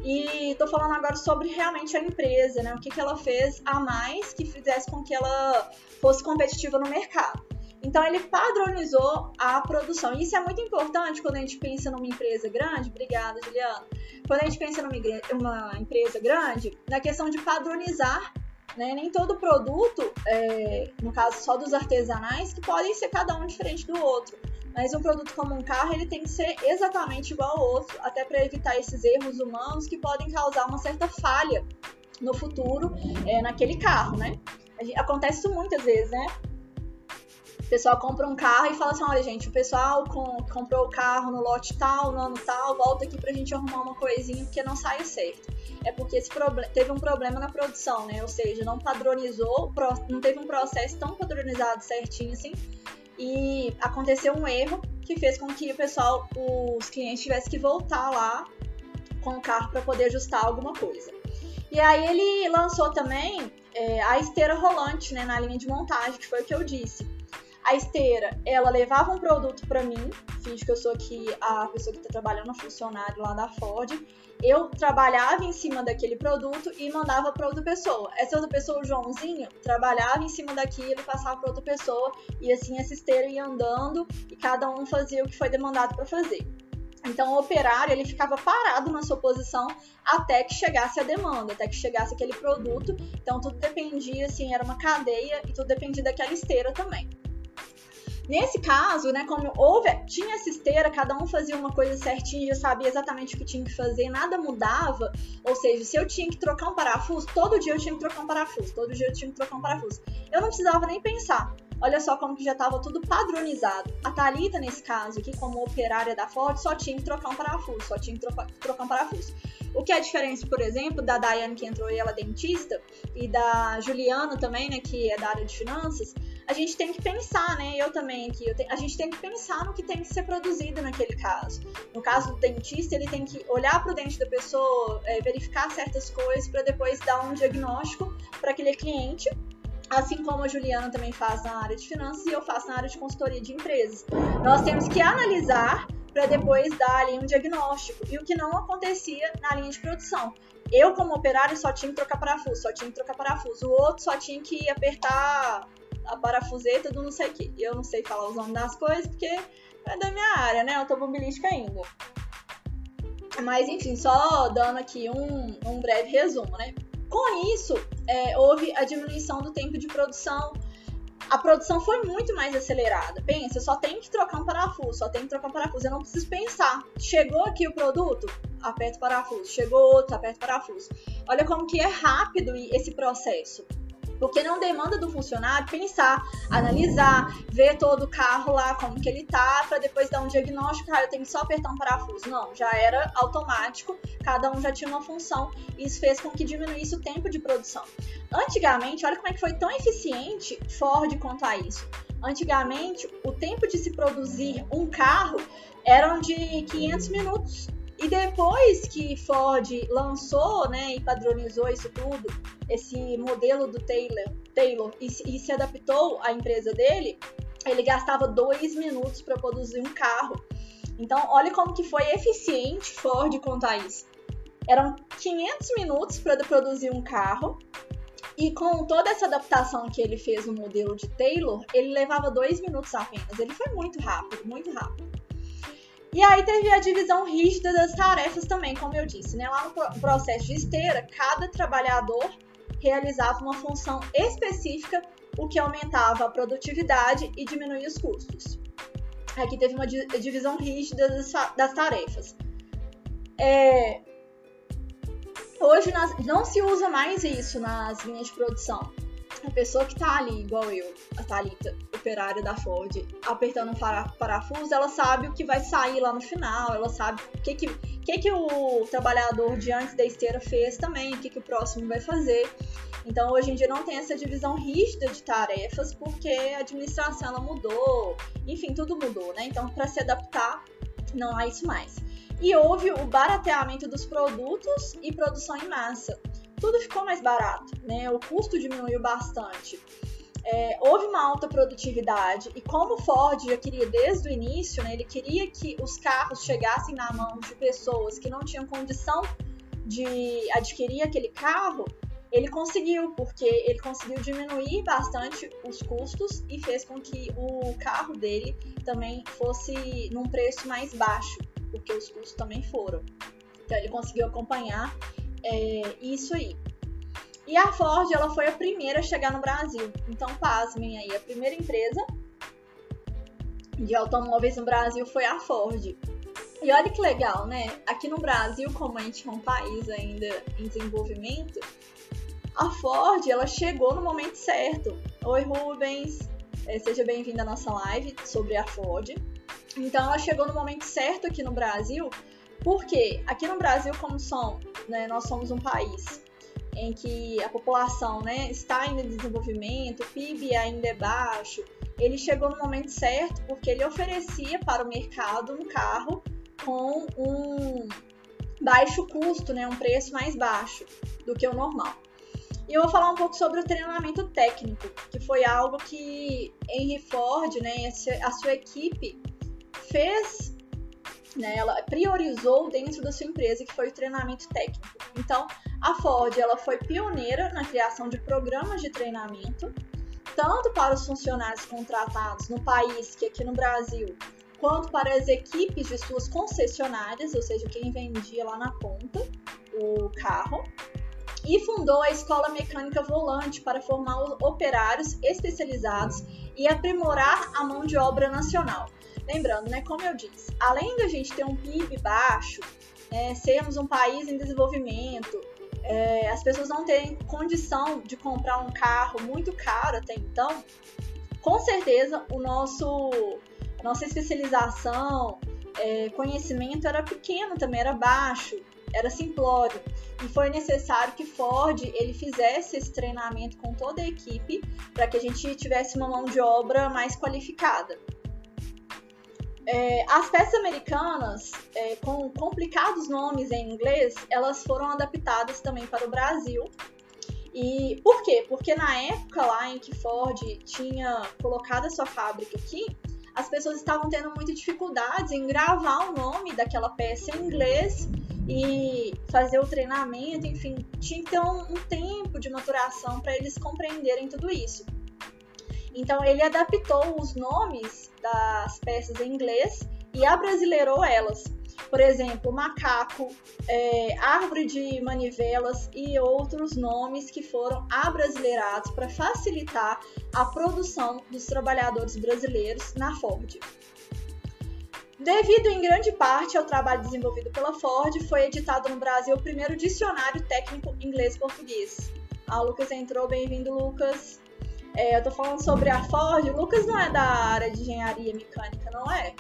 E estou falando agora sobre realmente a empresa, né? O que, que ela fez a mais que fizesse com que ela fosse competitiva no mercado. Então ele padronizou a produção. Isso é muito importante quando a gente pensa numa empresa grande. Obrigada, Juliana. Quando a gente pensa numa uma empresa grande, na questão de padronizar, né? Nem todo produto, é, no caso só dos artesanais, que podem ser cada um diferente do outro. Mas um produto como um carro, ele tem que ser exatamente igual ao outro, até para evitar esses erros humanos que podem causar uma certa falha no futuro é, naquele carro, né? Acontece isso muitas vezes, né? Pessoal compra um carro e fala assim: olha, gente, o pessoal com, comprou o carro no lote tal, no ano tal, volta aqui pra gente arrumar uma coisinha porque não saiu certo. É porque esse teve um problema na produção, né? Ou seja, não padronizou, não teve um processo tão padronizado certinho assim e aconteceu um erro que fez com que o pessoal, os clientes tivessem que voltar lá com o carro para poder ajustar alguma coisa. E aí ele lançou também é, a esteira rolante né, na linha de montagem, que foi o que eu disse. A esteira, ela levava um produto para mim, finge que eu sou aqui a pessoa que está trabalhando, funcionário lá da Ford, eu trabalhava em cima daquele produto e mandava para outra pessoa. Essa outra pessoa, o Joãozinho, trabalhava em cima daquilo e passava para outra pessoa, e assim essa esteira ia andando e cada um fazia o que foi demandado para fazer. Então o operário ele ficava parado na sua posição até que chegasse a demanda, até que chegasse aquele produto. Então tudo dependia, assim, era uma cadeia e tudo dependia daquela esteira também. Nesse caso, né, como houve, tinha essa esteira, cada um fazia uma coisa certinha, já sabia exatamente o que tinha que fazer, nada mudava. Ou seja, se eu tinha que trocar um parafuso, todo dia eu tinha que trocar um parafuso, todo dia eu tinha que trocar um parafuso. Eu não precisava nem pensar. Olha só como que já estava tudo padronizado. A Thalita, nesse caso aqui, como operária da Ford, só tinha que trocar um parafuso, só tinha que trocar, um parafuso. O que é a diferença, por exemplo, da Daiane, que entrou e ela é dentista, e da Juliana também, né, que é da área de finanças, a gente tem que pensar, né? Eu também aqui, te, a gente tem que pensar no que tem que ser produzido naquele caso. No caso do dentista, ele tem que olhar para o dente da pessoa, é, verificar certas coisas para depois dar um diagnóstico para aquele cliente. Assim como a Juliana também faz na área de finanças e eu faço na área de consultoria de empresas. Nós temos que analisar para depois dar ali um diagnóstico. E o que não acontecia na linha de produção. Eu, como operário, só tinha que trocar parafuso, só tinha que trocar parafuso. O outro só tinha que apertar a parafuseta do não sei o que. Eu não sei falar os nomes das coisas porque é da minha área, né? Automobilística ainda. Mas enfim, só dando aqui um, um breve resumo, né? Com isso, é, houve a diminuição do tempo de produção. A produção foi muito mais acelerada. Pensa, só tem que trocar um parafuso, só tem que trocar um parafuso. Eu não preciso pensar. Chegou aqui o produto, aperta o parafuso. Chegou outro, aperta o parafuso. Olha como que é rápido esse processo. Porque não demanda do funcionário pensar, analisar, ver todo o carro lá, como que ele tá, para depois dar um diagnóstico, ah, eu tenho que só apertar um parafuso. Não, já era automático, cada um já tinha uma função, e isso fez com que diminuísse o tempo de produção. Antigamente, olha como é que foi tão eficiente Ford quanto a isso. Antigamente, o tempo de se produzir um carro eram de 500 minutos E depois que Ford lançou né, e padronizou isso tudo, esse modelo do Taylor, Taylor e, e se adaptou à empresa dele, ele gastava dois minutos para produzir um carro. Então, olha como que foi eficiente Ford contar isso. Eram 500 minutos para produzir um carro e com toda essa adaptação que ele fez no modelo de Taylor, ele levava dois minutos apenas. Ele foi muito rápido, muito rápido. E aí teve a divisão rígida das tarefas também, como eu disse, né? Lá no processo de esteira, cada trabalhador realizava uma função específica, o que aumentava a produtividade e diminuía os custos. Aqui teve uma divisão rígida das, tarefas. É, hoje não se usa mais isso nas linhas de produção a pessoa que tá ali, igual eu, a Thalita, operária da Ford, apertando um parafuso, ela sabe o que vai sair lá no final, ela sabe o que, que, que, que o trabalhador de antes da esteira fez também, o que, que o próximo vai fazer. Então, hoje em dia não tem essa divisão rígida de tarefas, porque a administração ela mudou, enfim, tudo mudou, né? Então, para se adaptar, não há isso mais. E houve o barateamento dos produtos e produção em massa tudo ficou mais barato, né? O custo diminuiu bastante. É, houve uma alta produtividade e como o Ford já queria desde o início, né, ele queria que os carros chegassem na mão de pessoas que não tinham condição de adquirir aquele carro, ele conseguiu, porque ele conseguiu diminuir bastante os custos e fez com que o carro dele também fosse num preço mais baixo, porque os custos também foram. Então ele conseguiu acompanhar é, isso aí. E a Ford, ela foi a primeira a chegar no Brasil. Então, pasmem aí, a primeira empresa de automóveis no Brasil foi a Ford. E olha que legal, né? Aqui no Brasil, como a gente é um país ainda em desenvolvimento, a Ford, ela chegou no momento certo. Oi, Rubens, é, seja bem-vindo à nossa live sobre a Ford. Então, ela chegou no momento certo aqui no Brasil, porque aqui no Brasil, como são, né, nós somos um país em que a população né, está ainda em desenvolvimento, o PIB ainda é baixo, ele chegou no momento certo porque ele oferecia para o mercado um carro com um baixo custo, né, um preço mais baixo do que o normal. E eu vou falar um pouco sobre o treinamento técnico, que foi algo que Henry Ford, né, a sua equipe fez né, ela priorizou dentro da sua empresa, que foi o treinamento técnico. Então, a Ford ela foi pioneira na criação de programas de treinamento, tanto para os funcionários contratados no país, que aqui no Brasil, quanto para as equipes de suas concessionárias, ou seja, quem vendia lá na ponta o carro, e fundou a Escola Mecânica Volante para formar operários especializados e aprimorar a mão de obra nacional. Lembrando, né, como eu disse, além da gente ter um PIB baixo, é, sermos um país em desenvolvimento, é, as pessoas não terem condição de comprar um carro muito caro até então, com certeza o nosso nossa especialização, é, conhecimento era pequeno também, era baixo, era simplório. E foi necessário que Ford ele fizesse esse treinamento com toda a equipe para que a gente tivesse uma mão de obra mais qualificada. É, as peças americanas, é, com complicados nomes em inglês, elas foram adaptadas também para o Brasil. E por quê? Porque na época lá em que Ford tinha colocado a sua fábrica aqui, as pessoas estavam tendo muita dificuldades em gravar o nome daquela peça em inglês e fazer o treinamento, enfim, tinha um, um tempo de maturação para eles compreenderem tudo isso. Então ele adaptou os nomes das peças em inglês e abrasileirou elas. Por exemplo, macaco, é, árvore de manivelas e outros nomes que foram abrasileirados para facilitar a produção dos trabalhadores brasileiros na Ford. Devido em grande parte ao trabalho desenvolvido pela Ford, foi editado no Brasil o primeiro dicionário técnico inglês-português. Ah, o Lucas entrou, bem-vindo, Lucas. É, eu tô falando sobre a Ford. O Lucas não é da área de engenharia mecânica, não é?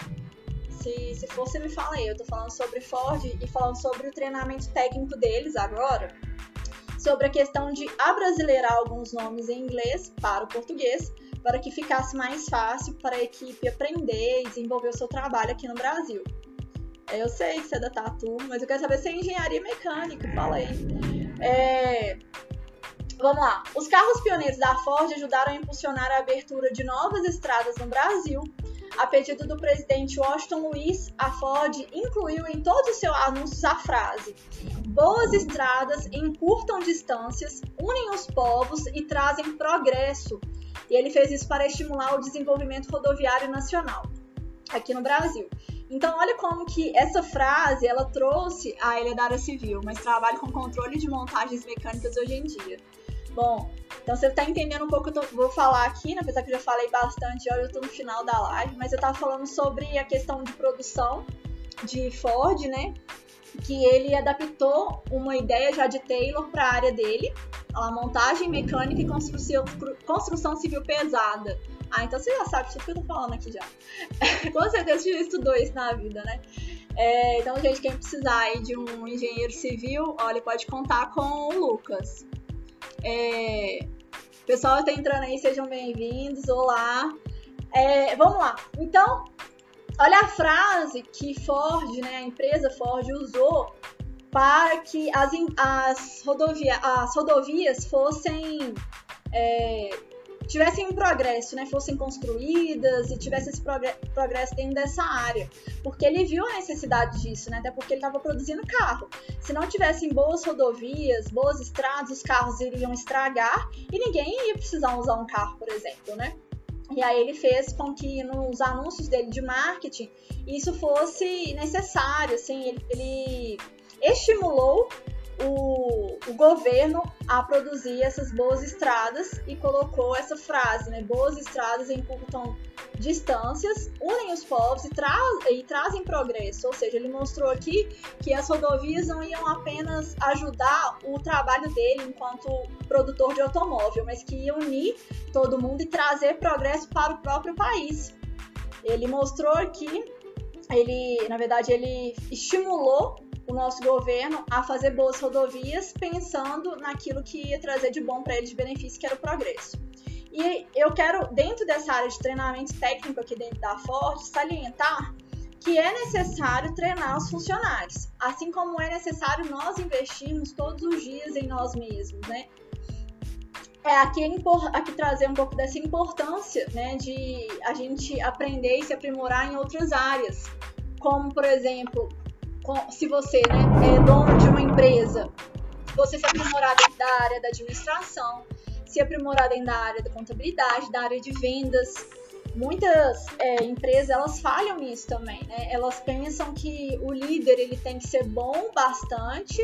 Se, se fosse, me fala aí. Eu tô falando sobre Ford e falando sobre o treinamento técnico deles agora. Sobre a questão de abrasileirar alguns nomes em inglês para o português, para que ficasse mais fácil para a equipe aprender e desenvolver o seu trabalho aqui no Brasil. Eu sei que você é da Tatu, mas eu quero saber se é engenharia mecânica. Fala aí. É... Vamos lá. Os carros pioneiros da Ford ajudaram a impulsionar a abertura de novas estradas no Brasil. A pedido do presidente Washington Luiz, a Ford incluiu em todos os seus anúncios a frase: Boas estradas encurtam distâncias, unem os povos e trazem progresso. E ele fez isso para estimular o desenvolvimento rodoviário nacional aqui no Brasil. Então, olha como que essa frase ela trouxe a Ilha da Área Civil, mas trabalha com controle de montagens mecânicas hoje em dia. Bom, então você está entendendo um pouco, eu tô, vou falar aqui, né, apesar que eu já falei bastante, olha, eu estou no final da live, mas eu estava falando sobre a questão de produção de Ford, né? Que ele adaptou uma ideia já de Taylor para a área dele, a montagem mecânica e construção, construção civil pesada. Ah, então você já sabe tudo que eu tô falando aqui já. Com certeza você já estudou isso na vida, né? É, então, gente, quem precisar aí de um engenheiro civil, olha, pode contar com o Lucas. É, pessoal está entrando aí, sejam bem-vindos. Olá. É, vamos lá. Então, olha a frase que Ford, né, a empresa Ford usou para que as, as, rodovia, as rodovias fossem é, tivessem um progresso, né, fossem construídas e tivesse esse progresso dentro dessa área, porque ele viu a necessidade disso, né, até porque ele estava produzindo carro. Se não tivessem boas rodovias, boas estradas, os carros iriam estragar e ninguém ia precisar usar um carro, por exemplo, né? E aí ele fez com que nos anúncios dele de marketing isso fosse necessário, assim, ele, ele estimulou o, o, governo a produzir essas boas estradas e colocou essa frase, né? Boas estradas encurtam distâncias, unem os povos e, tra e trazem progresso. Ou seja, ele mostrou aqui que as rodovias não iam apenas ajudar o trabalho dele enquanto produtor de automóvel, mas que iam unir todo mundo e trazer progresso para o próprio país. Ele mostrou aqui, ele, na verdade, ele estimulou o nosso governo a fazer boas rodovias pensando naquilo que ia trazer de bom para eles de benefício, que era o progresso. E eu quero, dentro dessa área de treinamento técnico aqui dentro da Ford, salientar que é necessário treinar os funcionários, assim como é necessário nós investirmos todos os dias em nós mesmos, né? É aqui, aqui trazer um pouco dessa importância, né, de a gente aprender e se aprimorar em outras áreas, como, por exemplo, se você né, é dono de uma empresa, você se aprimorar dentro da área da administração, se aprimorar dentro da área da contabilidade, da área de vendas. Muitas é, empresas elas falham nisso também, né? Elas pensam que o líder ele tem que ser bom bastante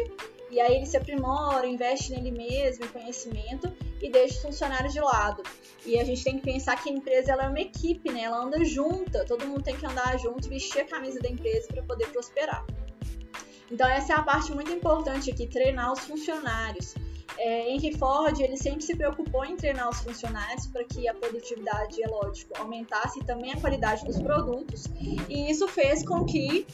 e aí ele se aprimora, investe nele mesmo, em conhecimento e deixa os funcionários de lado. E a gente tem que pensar que a empresa ela é uma equipe, né? Ela anda junta, todo mundo tem que andar junto, vestir a camisa da empresa para poder prosperar. Então essa é a parte muito importante aqui, treinar os funcionários. É, Henry Ford ele sempre se preocupou em treinar os funcionários para que a produtividade, é lógico, aumentasse e também a qualidade dos produtos. E isso fez com que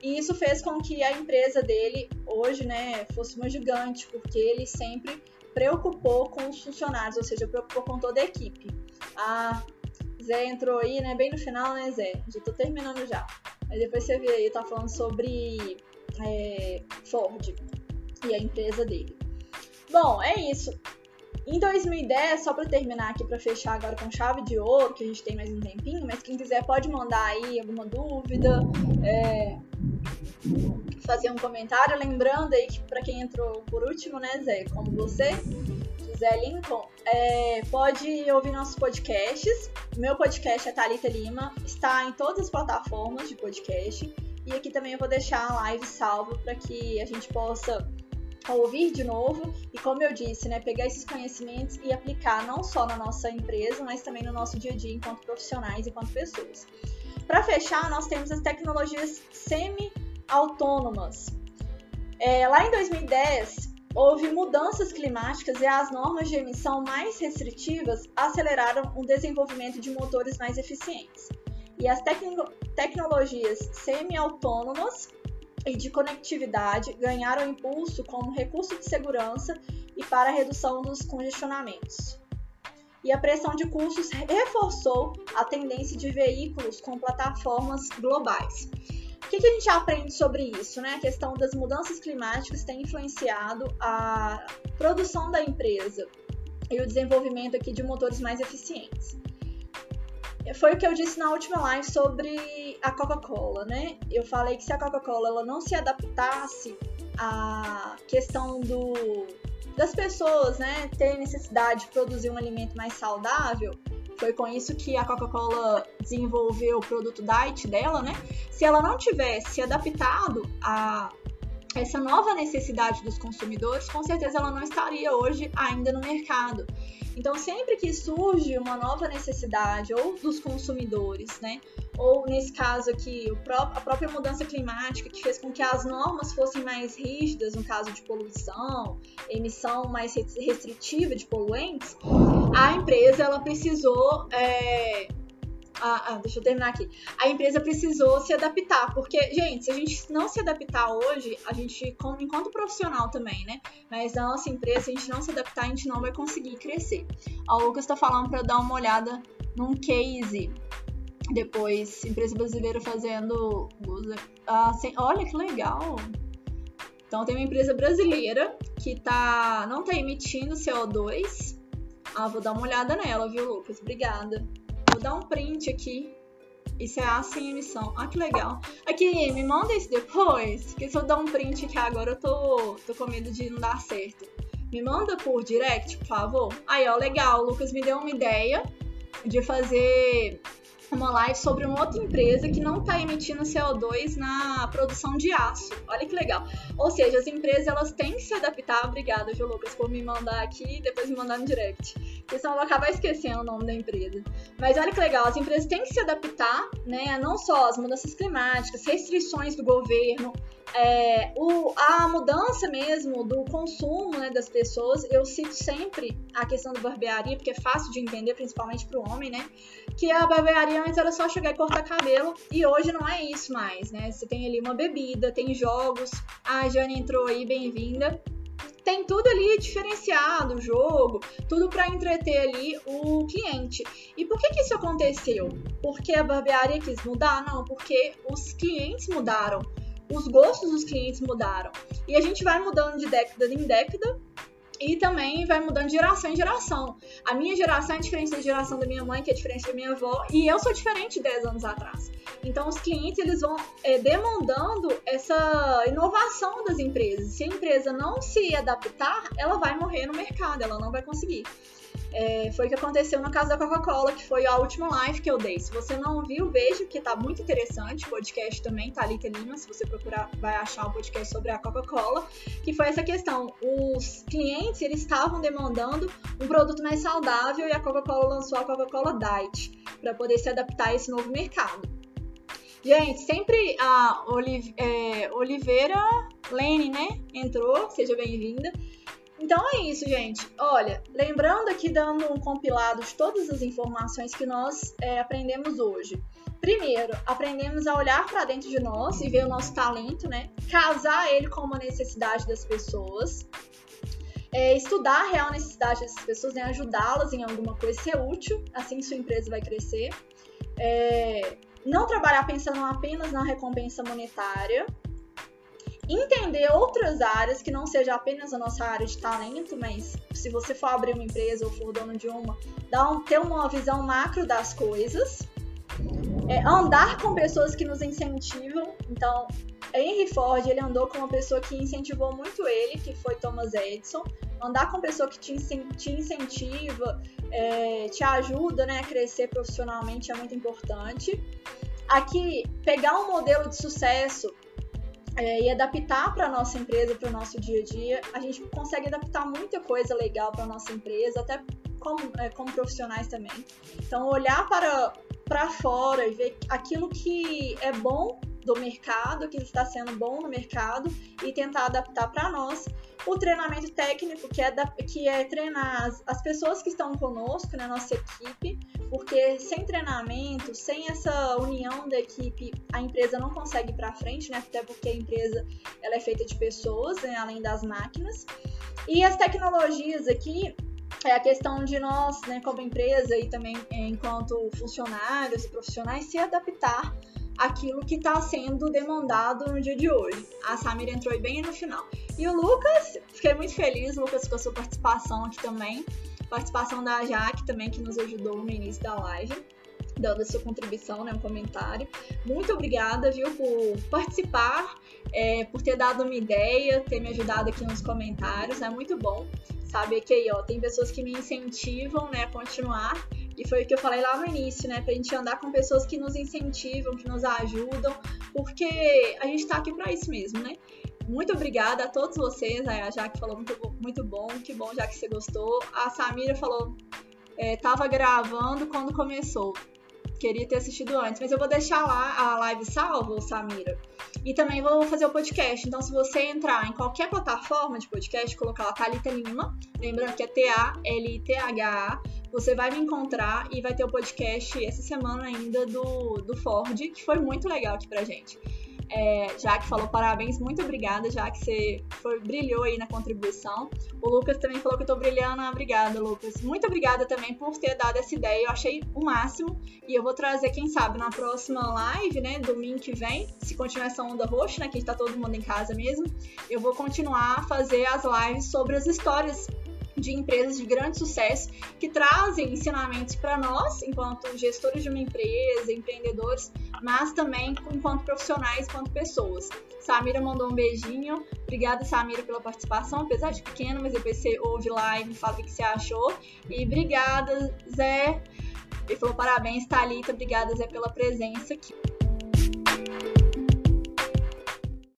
e isso fez com que a empresa dele hoje, né, fosse uma gigante, porque ele sempre preocupou com os funcionários, ou seja, preocupou com toda a equipe. A Zé entrou aí, né, bem no final, né, Zé? Já tô terminando já. Mas depois você vê aí, tá falando sobre é, Ford e a empresa dele. Bom, é isso. Em 2010, só para terminar aqui, para fechar agora com chave de ouro, que a gente tem mais um tempinho, mas quem quiser pode mandar aí alguma dúvida, é, fazer um comentário. Lembrando aí que para quem entrou por último, né, Zé, como você, Zé Lincoln, é, pode ouvir nossos podcasts. Meu podcast é Thalita Lima, está em todas as plataformas de podcast. E aqui também eu vou deixar a live salvo para que a gente possa ouvir de novo e, como eu disse, né, pegar esses conhecimentos e aplicar não só na nossa empresa, mas também no nosso dia a dia enquanto profissionais, enquanto pessoas. Para fechar, nós temos as tecnologias semi-autônomas. É, lá em 2010, houve mudanças climáticas e as normas de emissão mais restritivas aceleraram o desenvolvimento de motores mais eficientes. E as tecnologias semi-autônomas e de conectividade ganharam impulso como recurso de segurança e para a redução dos congestionamentos. E a pressão de custos reforçou a tendência de veículos com plataformas globais. O que, que, a gente aprende sobre isso? Né? A questão das mudanças climáticas tem influenciado a produção da empresa e o desenvolvimento aqui de motores mais eficientes. Foi o que eu disse na última live sobre a Coca-Cola, né? Eu falei que se a Coca-Cola não se adaptasse à questão do, das pessoas, né, terem necessidade de produzir um alimento mais saudável, foi com isso que a Coca-Cola desenvolveu o produto Diet dela, né? Se ela não tivesse adaptado a essa nova necessidade dos consumidores, com certeza ela não estaria hoje ainda no mercado. Então, sempre que surge uma nova necessidade, ou dos consumidores, né? Ou nesse caso aqui, a própria mudança climática, que fez com que as normas fossem mais rígidas, no caso de poluição, emissão mais restritiva de poluentes, a empresa ela precisou é, ah, ah, deixa eu terminar aqui. A empresa precisou se adaptar, porque, gente, se a gente não se adaptar hoje, a gente, enquanto profissional também, né? Mas a nossa empresa, se a gente não se adaptar, a gente não vai conseguir crescer. O Lucas tá falando para dar uma olhada num case. Depois, empresa brasileira fazendo. Ah, sem, olha que legal! Então tem uma empresa brasileira que tá, não tá emitindo CO2. Ah, vou dar uma olhada nela, viu, Lucas? Obrigada. Vou dar um print aqui. Isso é A sem emissão. Ah, que legal. Aqui, me manda isso depois. Porque se eu dar um print aqui agora, eu tô, tô com medo de não dar certo. Me manda por direct, por favor. Aí, ó, legal. O Lucas me deu uma ideia de fazer uma live sobre uma outra empresa que não está emitindo CO2 na produção de aço. Olha que legal. Ou seja, as empresas elas têm que se adaptar. Obrigada, Ju Lucas, por me mandar aqui e depois me mandar no direct. Porque senão eu vou acabar esquecendo o nome da empresa. Mas olha que legal, as empresas têm que se adaptar, né? Não só às mudanças climáticas, restrições do governo, é, o, a mudança mesmo do consumo né, das pessoas, eu cito sempre a questão da barbearia, porque é fácil de entender, principalmente para o homem, né? Que a barbearia antes era só chegar e cortar cabelo, e hoje não é isso mais, né? Você tem ali uma bebida, tem jogos. A Jane entrou aí, bem-vinda tem tudo ali diferenciado, o jogo, tudo para entreter ali o cliente. E por que, que isso aconteceu? Porque a barbearia quis mudar? Não, porque os clientes mudaram os gostos dos clientes mudaram. E a gente vai mudando de década em década e também vai mudando de geração em geração. A minha geração é diferente da geração da minha mãe, que é diferente da minha avó, e eu sou diferente 10 anos atrás. Então, os clientes eles vão é, demandando essa inovação das empresas. Se a empresa não se adaptar, ela vai morrer no mercado, ela não vai conseguir. É, foi o que aconteceu no caso da Coca-Cola, que foi a última live que eu dei. Se você não viu, veja, que tá muito interessante. O podcast também, Thalita Lima, se você procurar, vai achar um podcast sobre a Coca-Cola, que foi essa questão. Os clientes, eles estavam demandando um produto mais saudável e a Coca-Cola lançou a Coca-Cola Diet para poder se adaptar a esse novo mercado. Gente, sempre a Olive, é, Oliveira Lene, né, entrou, seja bem-vinda. Então é isso, gente. Olha, lembrando aqui, dando um compilado de todas as informações que nós é, aprendemos hoje. Primeiro, aprendemos a olhar para dentro de nós e ver o nosso talento, né? Casar ele com uma necessidade das pessoas. É, estudar a real necessidade dessas pessoas, né? ajudá-las em alguma coisa, ser útil, assim sua empresa vai crescer. É, não trabalhar pensando apenas na recompensa monetária, entender outras áreas que não seja apenas a nossa área de talento, mas se você for abrir uma empresa ou for dono de uma, dar um, ter uma visão macro das coisas, é, andar com pessoas que nos incentivam. Então, Henry Ford ele andou com uma pessoa que incentivou muito ele, que foi Thomas Edison. Andar com pessoa que te, te incentiva, é, te ajuda né, a crescer profissionalmente é muito importante. Aqui, pegar um modelo de sucesso é, e adaptar para a nossa empresa, para o nosso dia a dia. A gente consegue adaptar muita coisa legal para a nossa empresa, até como, é, como profissionais também. Então, olhar para, para fora e ver aquilo que é bom do mercado, que está sendo bom no mercado e tentar adaptar para nós. O treinamento técnico, que é, da, que é treinar as, as pessoas que estão conosco, na né, nossa equipe, porque sem treinamento, sem essa união da equipe, a empresa não consegue ir para frente, né? Até porque a empresa ela é feita de pessoas, né? além das máquinas. E as tecnologias aqui é a questão de nós, né, como empresa e também enquanto funcionários e profissionais, se adaptar aquilo que está sendo demandado no dia de hoje. A Samira entrou bem no final. E o Lucas, fiquei muito feliz, Lucas, com a sua participação aqui também. Participação da Jaque também, que nos ajudou no início da live dando a sua contribuição, né, um comentário. Muito obrigada, viu, por participar, é, por ter dado uma ideia, ter me ajudado aqui nos comentários, é muito bom saber que aí, ó, tem pessoas que me incentivam, né, a continuar, e foi o que eu falei lá no início, né, pra gente andar com pessoas que nos incentivam, que nos ajudam, porque a gente tá aqui para isso mesmo, né? Muito obrigada a todos vocês, a Jaque falou muito, muito bom, que bom já que você gostou. A Samira falou, é, tava gravando quando começou queria ter assistido antes, mas eu vou deixar lá a live salva, Samira. E também vou fazer o podcast. Então, se você entrar em qualquer plataforma de podcast, colocar lá Thalita Lima, lembrando que é T-A-L-I-T-H-A, você vai me encontrar e vai ter o podcast essa semana ainda do, do Ford, que foi muito legal aqui pra gente. É, que falou parabéns, muito obrigada, já que você foi, brilhou aí na contribuição. O Lucas também falou que eu tô brilhando, obrigada, Lucas. Muito obrigada também por ter dado essa ideia, eu achei o máximo. E eu vou trazer, quem sabe, na próxima live, né, domingo que vem, se continuar essa onda roxa, né, que tá todo mundo em casa mesmo, eu vou continuar a fazer as lives sobre as histórias de empresas de grande sucesso que trazem ensinamentos para nós, enquanto gestores de uma empresa, empreendedores, mas também enquanto profissionais, enquanto pessoas. Samira mandou um beijinho. Obrigada, Samira, pela participação, apesar de pequeno, mas depois você ouve lá e me fala o que você achou. E obrigada, Zé. Ele falou parabéns, Thalita. Obrigada, Zé, pela presença aqui.